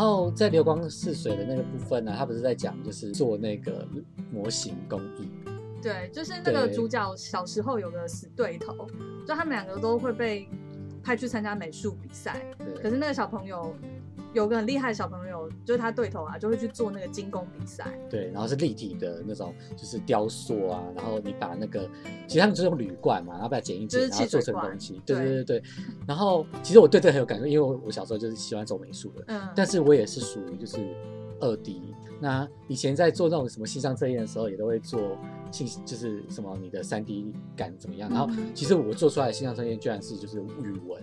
后在流光似水的那个部分呢，他不是在讲就是做那个模型工艺，对，就是那个主角小时候有个死对头，就他们两个都会被派去参加美术比赛，可是那个小朋友有个很厉害的小朋友，就是他对头啊，就会去做那个精工比赛。对，然后是立体的那种，就是雕塑啊，然后你把那个，其实他们就是用铝罐嘛，然后把它剪一剪，就是然后做成东西，对对对对对。然后其实我对这很有感受，因为我我小时候就是喜欢走美术的，嗯，但是我也是属于就是二 D。那以前在做那种什么形象测验的时候，也都会做信，就是什么你的三 D 感怎么样。然后嗯其实我做出来的形象测验居然是就是语文，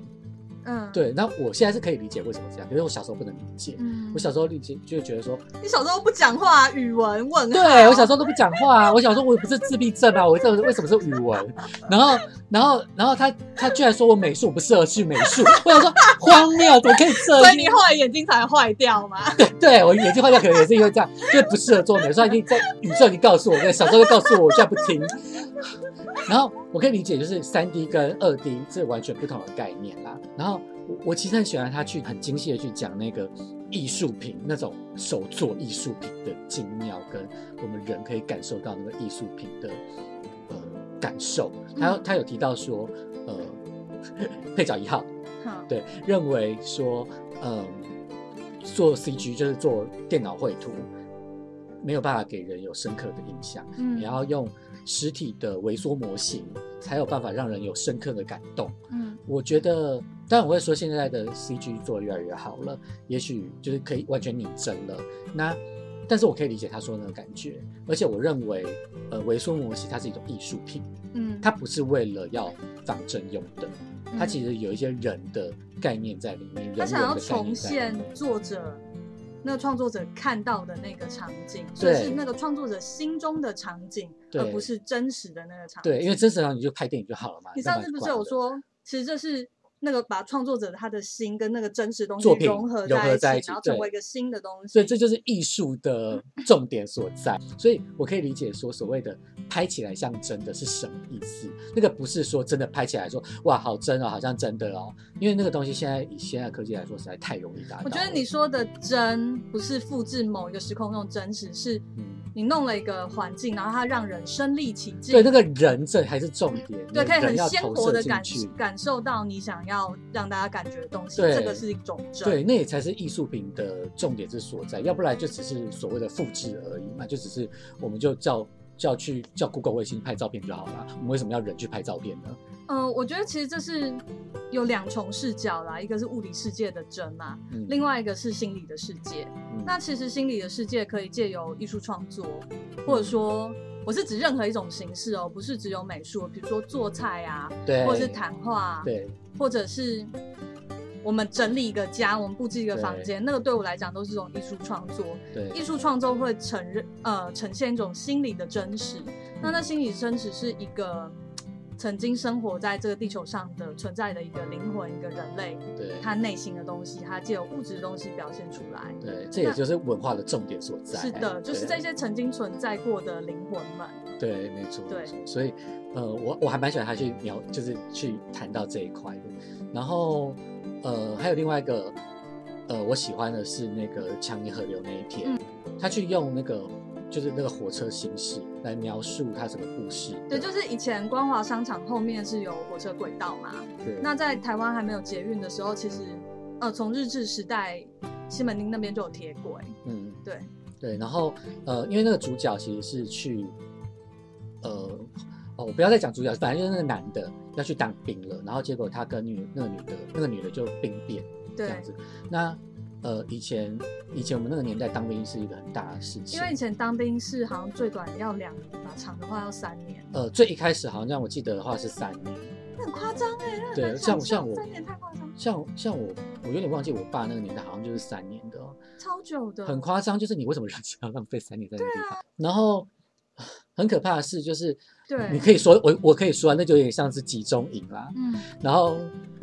嗯，对。那我现在是可以理解为什么这样，可是我小时候不能理解。嗯，我小时候理解就会觉得说，你小时候不讲话，语文问号，对我小时候都不讲话、啊，我小时候我也不是自闭症啊，我这为什么是语文？然后，然后，然后他他居然说我美术不适合去美术，我想说荒谬，怎么可以这样？所以你后来眼睛才坏掉嘛？对对我眼睛坏掉，可能也是因为这样，就是不适合做美术。他已经在宇宙已经告诉我，在，小时候就告诉我，我现在不听。然后我可以理解，就是三 D 跟二 D 是完全不同的概念啦。然后我我其实很喜欢他去很精细的去讲那个艺术品那种手作艺术品的精妙，跟我们人可以感受到那个艺术品的呃感受。他有他有提到说，呃，配角一号哼对，认为说，嗯，做 CG 就是做电脑绘图，没有办法给人有深刻的印象。嗯你要用实体的微缩模型，才有办法让人有深刻的感动。嗯我觉得，当然我会说现在的 CG 做的越来越好了，也许就是可以完全拟真了。那，但是我可以理解他说的那个感觉，而且我认为，呃，微缩模型它是一种艺术品，嗯，它不是为了要仿真用的。它嗯其实有一些人的概念在里面，人他想要重现作者那个创作者看到的那个场景，所以是那个创作者心中的场景，而不是真实的那个场景。对，因为真实上你就拍电影就好了嘛。你上次不是有说，其实这是那个把创作者他的心跟那个真实东西融合在一起然后成为一个新的东西。所以这就是艺术的重点所在。所以我可以理解说，所谓的拍起来像真的是什么意思？那个不是说真的拍起来说哇好真哦，好像真的哦，因为那个东西现在以现在科技来说实在太容易达到。我觉得你说的真不是复制某一个时空那种真实，是嗯，你弄了一个环境，然后它让人身临其境。对那个人这还是重点，对，可以很鲜活的感。感受到你想要让大家感觉的东西，这个是一种真。对，那也才是艺术品的重点之所在，要不然就只是所谓的复制而已嘛，就只是我们就叫叫去叫 Google 卫星拍照片就好了，我们为什么要人去拍照片呢？嗯、我觉得其实这是有两重视角啦，一个是物理世界的真嘛，嗯，另外一个是心理的世界。嗯那其实心理的世界可以借由艺术创作，或者说我是指任何一种形式哦，不是只有美术，比如说做菜啊，对，或者是谈话啊，对或者是我们整理一个家，我们布置一个房间，那个对我来讲都是一种艺术创作。对艺术创作会承认呃呈现一种心理的真实，那那心理真实是一个曾经生活在这个地球上的存在的一个灵魂，一个人类，对他内心的东西，他借由物质的东西表现出来。对，这也就是文化的重点所在。是的，就是这些曾经存在过的灵魂们。对，没错，对所以呃，我我还蛮喜欢他去描，就是去谈到这一块的。然后呃，还有另外一个呃，我喜欢的是那个强尼河流那一篇，嗯他去用那个就是那个火车形式来描述他整个故事。对，就是以前光华商场后面是有火车轨道嘛，对，那在台湾还没有捷运的时候，其实呃从日治时代西门町那边就有铁轨。嗯，对，对，然后呃，因为那个主角其实是去呃哦，我不要再讲主角，反正就是那个男的要去当兵了，然后结果他跟女那个女的那个女的就兵变这样，子。那呃，以前以前我们那个年代当兵是一个很大的事情，因为以前当兵是好像最短要两年吧，长的话要三年，呃最一开始好像让我记得的话是三年，那很夸张哎，那对像像我三年太夸张，像像我我有点忘记我爸那个年代好像就是三年的、哦，超久的，很夸张，就是你为什么人要浪费三年在那个地啊。方？然后很可怕的事，就是对你可以说我我可以说啊，那就有点像是集中营啦。嗯，然后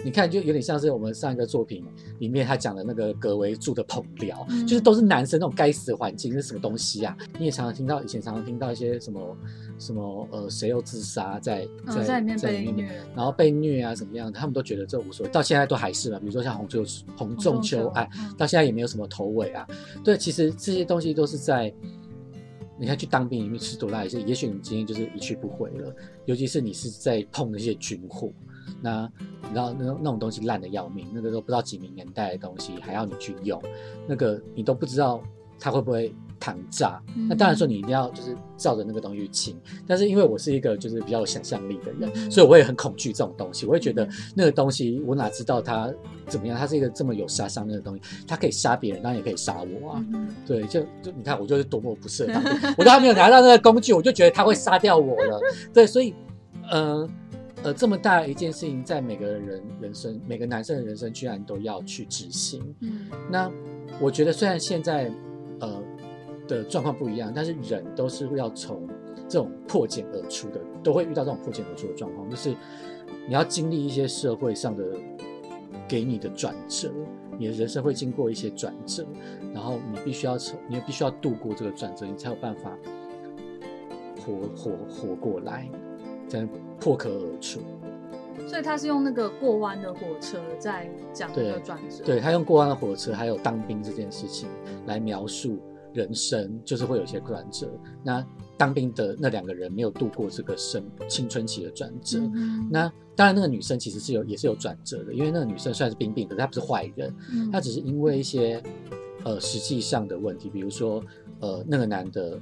你看，就有点像是我们上一个作品里面他讲的那个格维住的棚寮，嗯就是都是男生那种该死的环境，是什么东西啊？你也常常听到，以前常常听到一些什么什么呃，谁又自杀在在，在里面被虐，然后被虐啊怎么样的，他们都觉得这无所谓，到现在都还是嘛。比如说像红秋红仲秋案，嗯到现在也没有什么头尾啊。对，其实这些东西都是在你看去当兵里面吃多大一些，也许你今天就是一去不回了。尤其是你是在碰那些军火，那你知道那那种东西烂的要命，那个都不知道几零年代的东西还要你去用，那个你都不知道它会不会糖炸。嗯那当然说你一定要就是照着那个东西去清，但是因为我是一个就是比较有想象力的人，嗯所以我也很恐惧这种东西。我会觉得嗯那个东西我哪知道它怎么样？它是一个这么有杀伤力的东西，它可以杀别人，当然也可以杀我啊。嗯对，就就你看，我就是多么不适合当兵，我都还没有拿到那个工具，我就觉得他会杀掉我了。对，所以，呃呃，这么大一件事情，在每个人人生，每个男生的人生，居然都要去执行。嗯那我觉得，虽然现在呃的状况不一样，但是人都是要从这种破茧而出的，都会遇到这种破茧而出的状况，就是你要经历一些社会上的给你的转折，你的人生会经过一些转折，然后你必须要从，你必须要度过这个转折，你才有办法活活活过来，才能破壳而出。所以他是用那个过弯的火车在讲那个转折，对他用过弯的火车，还有当兵这件事情来描述人生，就是会有一些转折。那当兵的那两个人没有度过这个生青春期的转折。嗯那当然，那个女生其实是有也是有转折的，因为那个女生虽然是兵病，可是她不是坏人，嗯她只是因为一些呃实际上的问题，比如说呃那个男的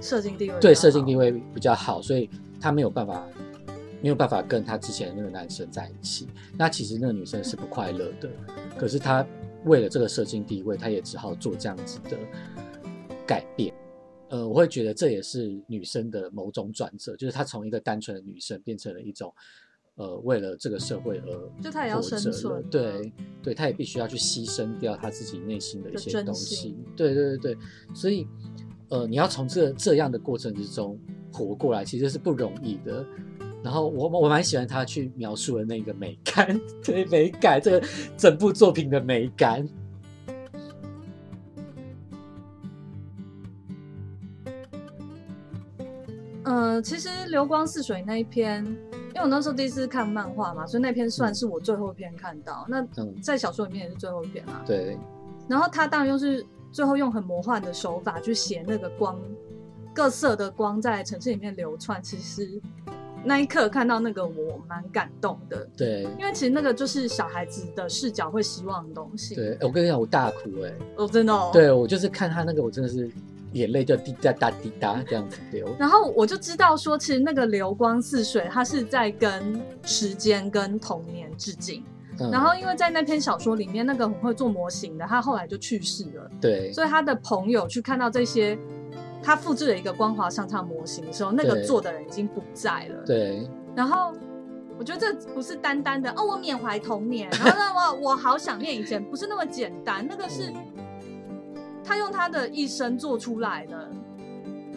社经地位对社经地位比较好，所以他没有办法没有办法跟他之前的那个男生在一起。那其实那个女生是不快乐的，可是她为了这个社经地位，她也只好做这样子的改变。呃，我会觉得这也是女生的某种转折，就是她从一个单纯的女生变成了一种，呃，为了这个社会而就她也要生存啊对对，她也必须要去牺牲掉她自己内心的一些东西心，对对对对，所以呃，你要从这这样的过程之中活过来，其实是不容易的。然后我我蛮喜欢她去描述的那个美感，对美感这个整部作品的美感。呃，其实流光似水那一篇，因为我那时候第一次看漫画嘛，所以那篇算是我最后一篇看到。那嗯，在小说里面也是最后一篇啦。对然后他当然又是最后用很魔幻的手法去写那个光，各色的光在城市里面流窜。其实那一刻看到那个我蛮感动的，对因为其实那个就是小孩子的视角会希望的东西。对，我跟你讲，我大哭哎、哦，真的哦。。对我就是看他那个，我真的是眼泪就滴答答滴答这样子流。然后我就知道说，其实那个流光似水，它是在跟时间跟童年致敬。嗯然后因为在那篇小说里面，那个很会做模型的，他后来就去世了。对所以他的朋友去看到这些，他复制了一个光华商场模型的时候，那个做的人已经不在了。。对然后我觉得这不是单单的哦，我缅怀童年，然后让，我 我好想念以前，不是那么简单。那个是他用他的一生做出来的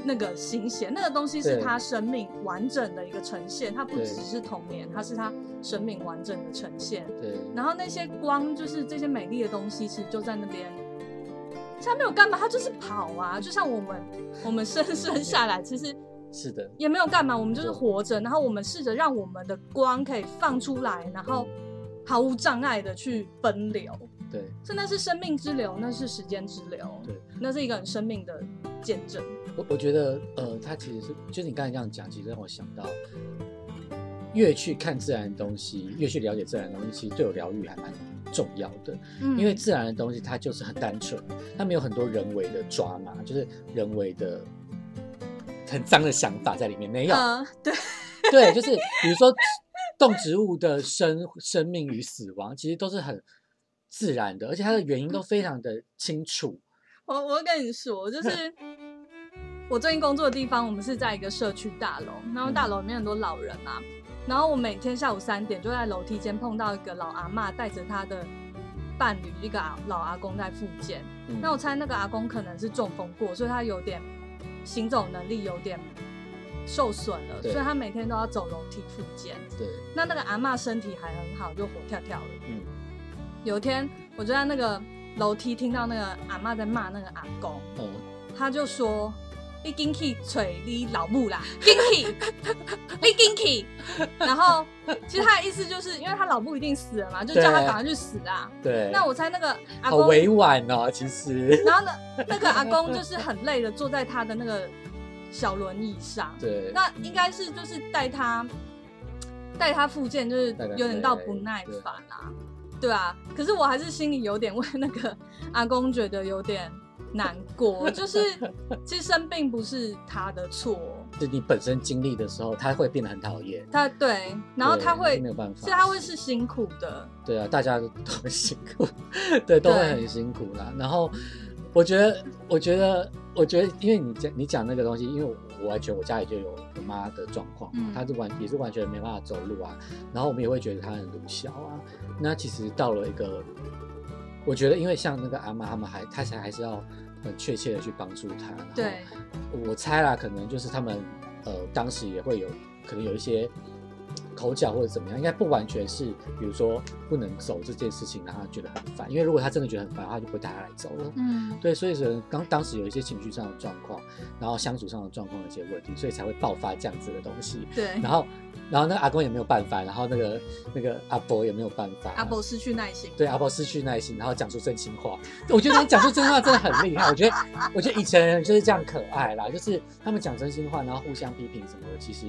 那个行写，那个东西是他生命完整的一个呈现，它不只是童年，它是他生命完整的呈现。对然后那些光，就是这些美丽的东西，其实就在那边。其实它没有干嘛，他就是跑啊，就像我们我们生生下来，其实是的，也没有干嘛，我们就是活着，然后我们试着让我们的光可以放出来，然后毫无障碍的去奔流。对这那是生命之流，那是时间之流，对。那是一个很生命的见证。我我觉得，呃，它其实是，就是你刚才这样讲，其实让我想到，越去看自然的东西，越去了解自然的东西，其实对我疗愈还蛮重要的。嗯因为自然的东西它就是很单纯，它没有很多人为的抓嘛，就是人为的很脏的想法在里面，没有。呃，对，对，就是比如说动植物的生生命与死亡，其实都是很自然的，而且它的原因都非常的清楚。我我跟你说，就是我最近工作的地方，我们是在一个社区大楼，然后大楼里面很多老人嘛，然后我每天下午三点就在楼梯间碰到一个老阿妈带着她的伴侣，一个阿老阿公在复健。嗯那我猜那个阿公可能是中风过，所以他有点行走能力有点受损了，所以他每天都要走楼梯复健。对，那那个阿妈身体还很好，就活跳跳的。嗯，有一天，我就在那个楼梯听到那个阿妈在骂那个阿公，哦，他就说：“你进去捶你老母啦，进去，你进去。”然后其实他的意思就是，因为他老母一定死了嘛，就叫他对赶快去死啊。对，那我猜那个阿公，好委婉哦，其实，然后呢，那个阿公就是很累的坐在他的那个小轮椅上，对，那应该是就是带他带他复健，就是有点到不耐烦啊，对啊。可是我还是心里有点为那个阿公觉得有点难过，就是其实生病不是他的错，是你本身经历的时候，他会变得很讨厌，他对，然后他会没有办法，是他会是辛苦的，对啊，大家都 都很辛苦，对，都会很辛苦啦。然后我觉得，我觉得，我觉得，因为你讲你讲那个东西，因为我我完全我家里就有我妈的状况嘛，嗯她是完也是完全没办法走路啊，然后我们也会觉得她很鲁小啊。那其实到了一个，我觉得因为像那个阿妈他们还，她才还是要很确切的去帮助她。然后对，我猜啦，可能就是他们呃当时也会有可能有一些口角或者怎么样，应该不完全是比如说不能走这件事情让他觉得很烦，因为如果他真的觉得很烦，他就不会带他来走了。嗯，对，所以说刚当时有一些情绪上的状况，然后相处上的状况的一些问题，所以才会爆发这样子的东西。对，然后，然后那个阿公也没有办法，然后那个那个阿伯也没有办法，阿伯失去耐心，对阿伯失去耐心，然后讲出真心话。我觉得你讲出真心话真的很厉害。我觉得，我觉得以前人就是这样可爱啦，就是他们讲真心话，然后互相批评什么的，其实，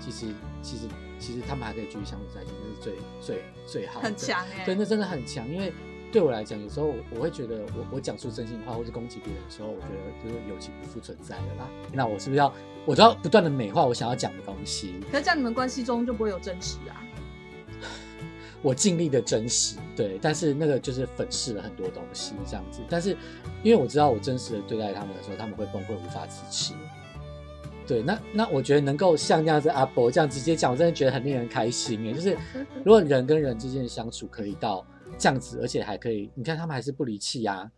其实，其实，其实他们还可以继续相处在一起，这是最最最好的。很强哎、对，那真的很强。因为对我来讲，有时候我会觉得我，我讲出真心话或者攻击别人的时候，我觉得就是友情不复存在了啦。那我是不是要，我都要不断的美化我想要讲的东西？可是这样你们关系中就不会有真实啊。我尽力的真实，对，但是那个就是粉饰了很多东西这样子。但是因为我知道我真实的对待他们的时候，他们会崩溃，无法支持。对，那那我觉得能够像这样子阿伯这样直接讲，我真的觉得很令人开心耶。就是 如果人跟人之间的相处可以到这样子，而且还可以，你看他们还是不离弃呀。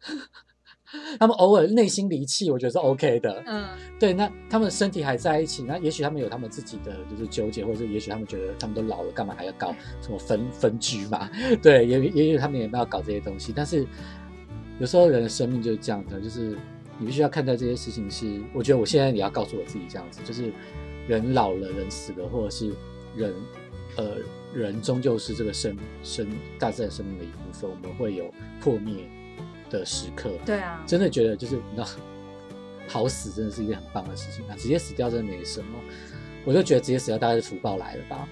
他们偶尔内心离弃，我觉得是 OK 的。嗯，对，那他们身体还在一起，那也许他们有他们自己的就是纠结，或者是也许他们觉得他们都老了，干嘛还要搞什么分分居嘛？对，也也许他们也没有搞这些东西。但是有时候人的生命就是这样的，就是你必须要看待这些事情是，我觉得我现在也要告诉我自己这样子，就是人老了，人死了，或者是人呃人终究是这个生生大自然生命的一部分，我们会有破灭的时刻。对啊，真的觉得就是你知道，好死真的是一件很棒的事情啊！直接死掉真的没什么，我就觉得直接死掉大概是福报来了吧？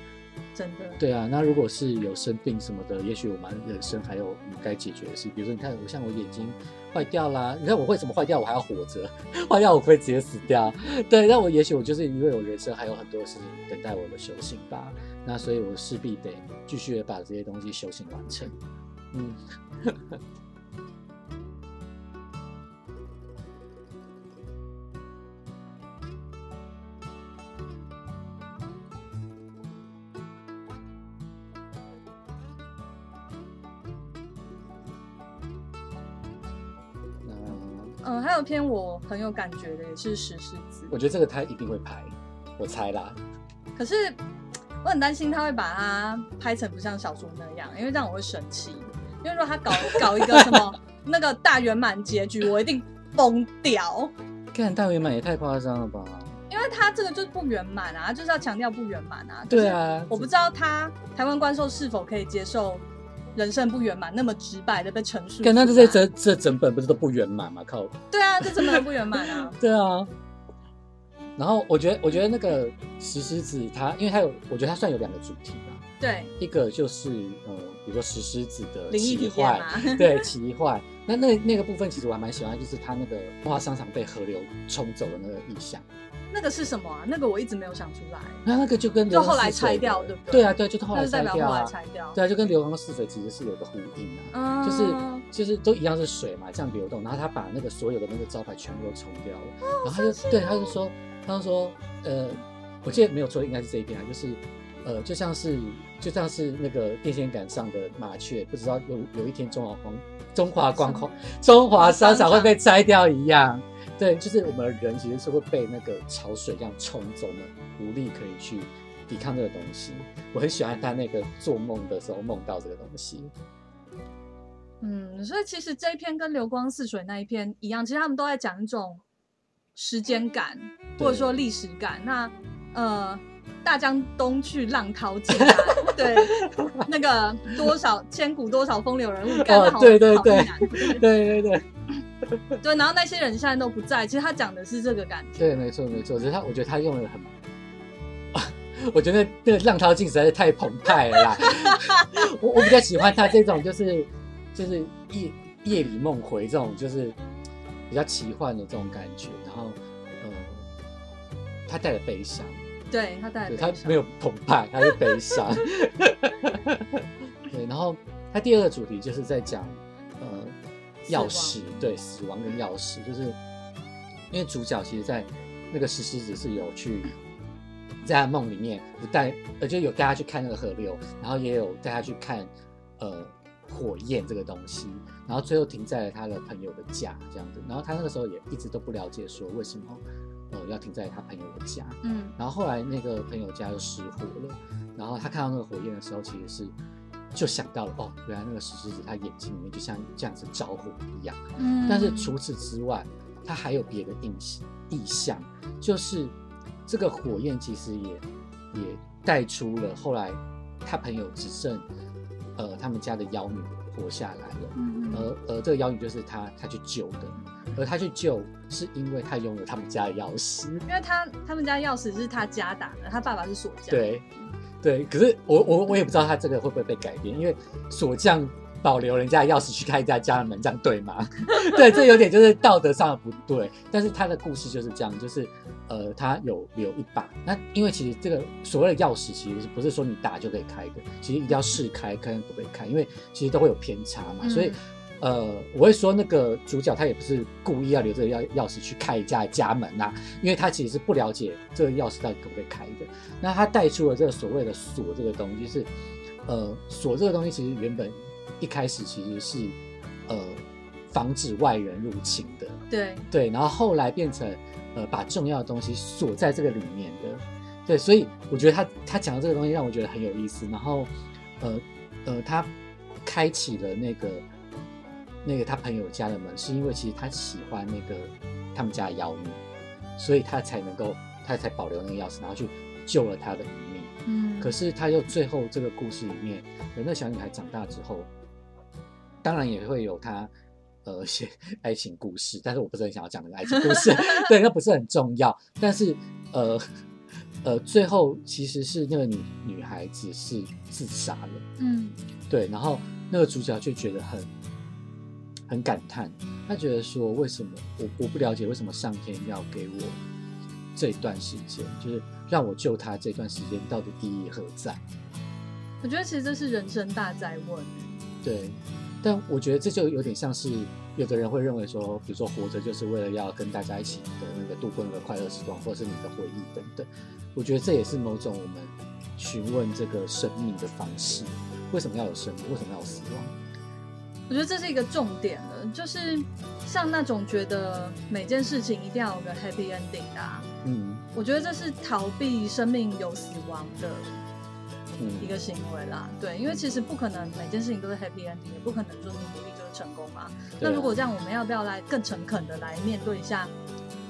真的。对啊，那如果是有生病什么的，也许我们人生还有我们该解决的事，比如说你看我像我眼睛坏掉啦，你看我为什么坏掉我还要活着？坏掉我不会直接死掉？对，那我也许我就是因为我人生还有很多事情等待我的修行吧，那所以我势必得继续把这些东西修行完成。嗯。篇我很有感觉的，也是石狮子。我觉得这个他一定会拍，我猜啦。可是我很担心他会把它拍成不像小说那样，因为这样我会生气。因为如果他搞 搞一个什么那个大圆满结局，我一定崩掉。看大圆满也太夸张了吧？因为他这个就是不圆满啊，就是要强调不圆满啊。对，啊，我不知道他台湾观众是否可以接受人生不圆满那么直白的被陈述。跟他这些这这整本不是都不圆满吗？靠，对啊，这整本不圆满啊。对啊。然后我觉得，我觉得那个石狮子它，因为它有，我觉得它算有两个主题吧。对，一个就是呃，比如说石狮子的奇幻。对奇幻。那那那个部分其实我还蛮喜欢，就是它那个花花商场被河流冲走的那个意象。那个是什么啊？那个我一直没有想出来。那那个就跟就后来拆掉对不对对啊，对，就后来那是代表后来拆掉。对啊，就跟流光似水其实是有个呼应啊。嗯，就是就是都一样是水嘛，这样流动，然后他把那个所有的那个招牌全部都冲掉了，然后他就对他就说，他就说，呃，我记得没有错，应该是这一篇啊，就是呃，就像是就像是那个电线杆上的麻雀，不知道有有一天中华光中华光空中华商场会被摘掉一样。对，就是我们人其实是会被那个潮水这样冲走的，无力可以去抵抗这个东西。我很喜欢他那个做梦的时候梦到这个东西。嗯，所以其实这一篇跟流光似水那一篇一样，其实他们都在讲一种时间感，或者说历史感。那呃，大江东去，浪淘尽啊，对，那个多少千古多少风流人物，干得好，对对对 对对对对，然后那些人现在都不在，其实他讲的是这个感觉。对，没错没错。只是他，我觉得他用的很，我觉得那个浪淘尽实在是太澎湃了啦。我我比较喜欢他这种，就是就是夜夜里梦回这种，就是比较奇幻的这种感觉。然后，呃，他带了悲伤，对他带对来他没有澎湃，他是悲伤。对，然后他第二个主题就是在讲呃钥匙，对，死亡跟钥匙，就是因为主角其实，在那个石狮子是有去在他梦里面不带，呃，就有带他去看那个河流，然后也有带他去看呃火焰这个东西，然后最后停在了他的朋友的家这样子，然后他那个时候也一直都不了解说为什么呃要停在他朋友的家，嗯然后后来那个朋友家又失火了，然后他看到那个火焰的时候，其实是就想到了哦，原来那个石狮子他眼睛里面就像这样子着火一样。嗯，但是除此之外，他还有别的印意象，就是这个火焰其实也也带出了后来他朋友只剩呃他们家的妖女活下来了。嗯嗯而而这个妖女就是他他去救的，而他去救是因为他拥有他们家的钥匙。因为他他们家钥匙是他家打的，他爸爸是锁匠。对，对，可是我我我也不知道他这个会不会被改变，因为锁匠保留人家的钥匙去开人家家的门，这样对吗？对，这有点就是道德上的不对。但是他的故事就是这样，就是呃，他有留一把。那因为其实这个所谓的钥匙，其实不是说你打就可以开的，其实一定要试开，看可不可以开，因为其实都会有偏差嘛，所以。嗯呃，我会说那个主角他也不是故意要留这个钥钥匙去开一家家门呐、因为他其实是不了解这个钥匙到底可不可以开的。那他带出了这个所谓的锁这个东西，是呃锁这个东西其实原本一开始其实是呃防止外人入侵的，对。对，然后后来变成呃把重要的东西锁在这个里面的，对，所以我觉得他他讲的这个东西让我觉得很有意思，然后呃呃他开启了那个那个他朋友家的门，是因为其实他喜欢那个他们家的妖女，所以他才能够他才保留那个钥匙，然后去救了他的一命。嗯，可是他又最后这个故事里面，那小女孩长大之后，当然也会有她呃一些 爱情故事，但是我不是很想要讲那个爱情故事，对，那不是很重要。但是呃呃，最后其实是那个女女孩子是自杀了，嗯对，然后那个主角就觉得很很感叹，他觉得说为什么我我不了解为什么上天要给我这一段时间，就是让我救他这段时间到底意义何在？我觉得其实这是人生大灾问。对，但我觉得这就有点像是有的人会认为说，比如说活着就是为了要跟大家一起的那个度过那个快乐时光，或者是你的回忆等等。我觉得这也是某种我们询问这个生命的方式：为什么要有生命？为什么要有死亡？我觉得这是一个重点了，就是像那种觉得每件事情一定要有个 happy ending 的、啊，嗯我觉得这是逃避生命有死亡的一嗯，个行为啦。对，因为其实不可能每件事情都是 happy ending，也不可能说你努力就是成功嘛。啊那如果这样，我们要不要来更诚恳的来面对一下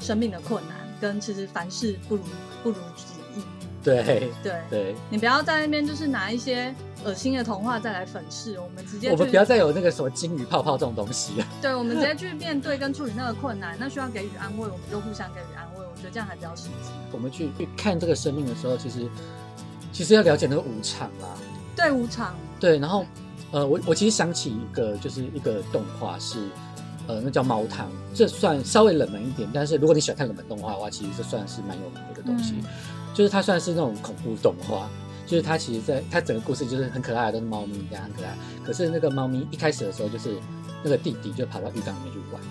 生命的困难，跟其实凡事不如不如己意。对对，对，你不要在那边就是拿一些恶心的童话再来粉饰，我们直接我们不要再有那个什么金鱼泡泡这种东西了。对，我们直接去面对跟处理那个困难，那需要给予安慰，我们就互相给予安慰。我觉得这样还比较实际。我们去去看这个生命的时候，其实其实要了解那个无常啦。对，无常，对，然后呃，我我其实想起一个，就是一个动画是，呃，那叫猫汤，这算稍微冷门一点，但是如果你喜欢看冷门动画的话，其实这算是蛮有名的一个东西，嗯就是它算是那种恐怖动画。就是它其实在它整个故事就是很可爱的，都是猫咪这样很可爱。可是那个猫咪一开始的时候，就是那个弟弟就跑到浴缸里面去玩，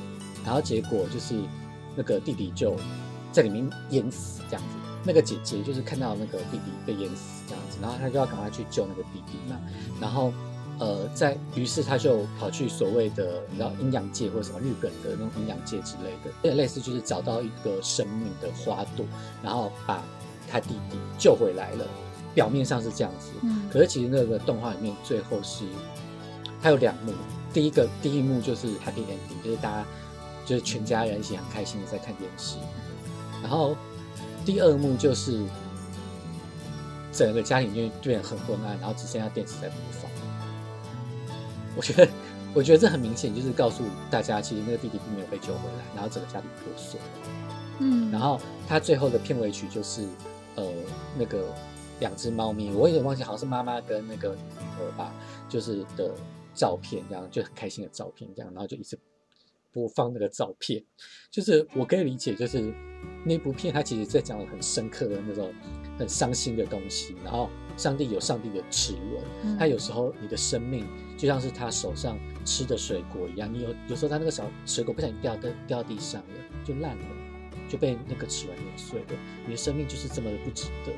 然后结果就是那个弟弟就在里面淹死这样子。那个姐姐就是看到那个弟弟被淹死这样子，然后她就要赶快去救那个弟弟嘛，然后呃，在于是他就跑去所谓的你知道阴阳界或者什么日本的那种阴阳界之类的，有点类似就是找到一个生命的花朵，然后把他弟弟救回来了。表面上是这样子，嗯可是其实那个动画里面最后是它有两幕，第一个第一幕就是 happy ending，就是大家就是全家人一起很开心的在看电视，然后第二幕就是整个家里面变得很昏暗，然后只剩下电视在播放。我觉得，我觉得这很明显就是告诉大家，其实那个弟弟并没有被救回来，然后整个家庭破碎。嗯，然后他最后的片尾曲就是呃那个两只猫咪，我有点忘记，好像是妈妈跟那个女儿吧，就是的照片，这样就很开心的照片，这样，然后就一直播放那个照片，就是我可以理解，就是那部片它其实在讲了很深刻的那种很伤心的东西，然后上帝有上帝的齿轮，嗯他有时候你的生命就像是他手上吃的水果一样，你有有时候他那个小水果不小心掉掉掉地上了，就烂了，就被那个齿轮碾碎了。你的生命就是这么的不值得。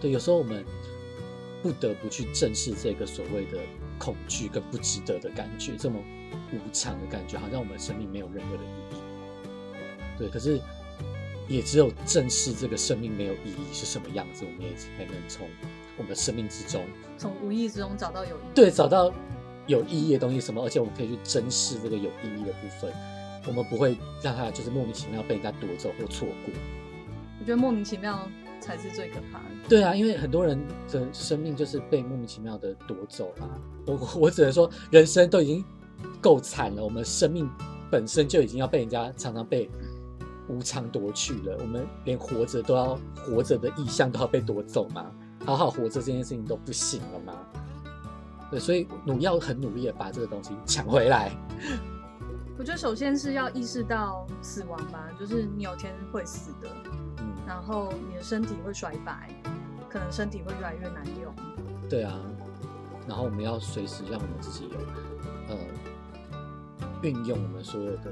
对，有时候我们不得不去正视这个所谓的恐惧跟不值得的感觉，这么无常的感觉，好像我们生命没有任何的意义。对，可是也只有正视这个生命没有意义是什么样子，我们也才能从我们的生命之中从无意之中找到有意义。对，找到有意义的东西什么，而且我们可以去珍视这个有意义的部分，我们不会让它就是莫名其妙被人家夺走或错过。我觉得莫名其妙才是最可怕的。对啊，因为很多人的生命就是被莫名其妙的夺走啦。我我只能说，人生都已经够惨了，我们生命本身就已经要被人家常常被无偿夺去了，我们连活着都要活着的意向都要被夺走吗？好好活着这件事情都不行了吗？对，所以努要很努力的把这个东西抢回来。我觉得首先是要意识到死亡吧，就是你有天会死的，嗯，然后你的身体会衰败，可能身体会越来越难用。对啊，然后我们要随时让我们自己有呃运用我们所有的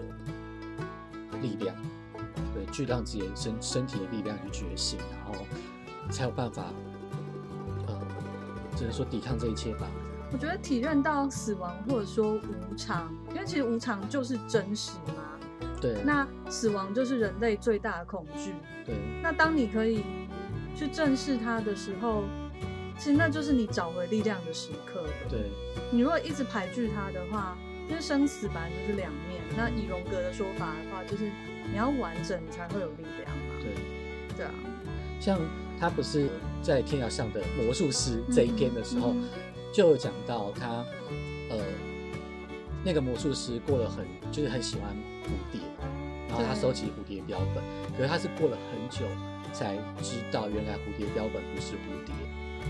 力量，对，去让自己的身身体的力量去觉醒，然后才有办法呃，只能说抵抗这一切吧。我觉得体认到死亡或者说无常，因为其实无常就是真实嘛。对，那死亡就是人类最大的恐惧。对那当你可以去正视它的时候，其实那就是你找回力量的时刻了。对你如果一直排拒它的话，因为生死本来就是两面。那以荣格的说法的话，就是你要完整，你才会有力量嘛。对，对啊，像他不是在天涯上的魔术师这一篇的时候，嗯就有讲到他呃那个魔术师过了很就是很喜欢蝴蝶，然后他收集蝴蝶标本，可是他是过了很久才知道原来蝴蝶标本不是蝴蝶。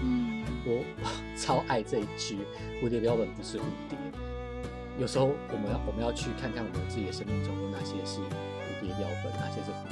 嗯，我我 超爱这一句，蝴蝶标本不是蝴蝶。有时候我们要我们要去看看我们自己的生命中有哪些是蝴蝶标本，哪些是蝴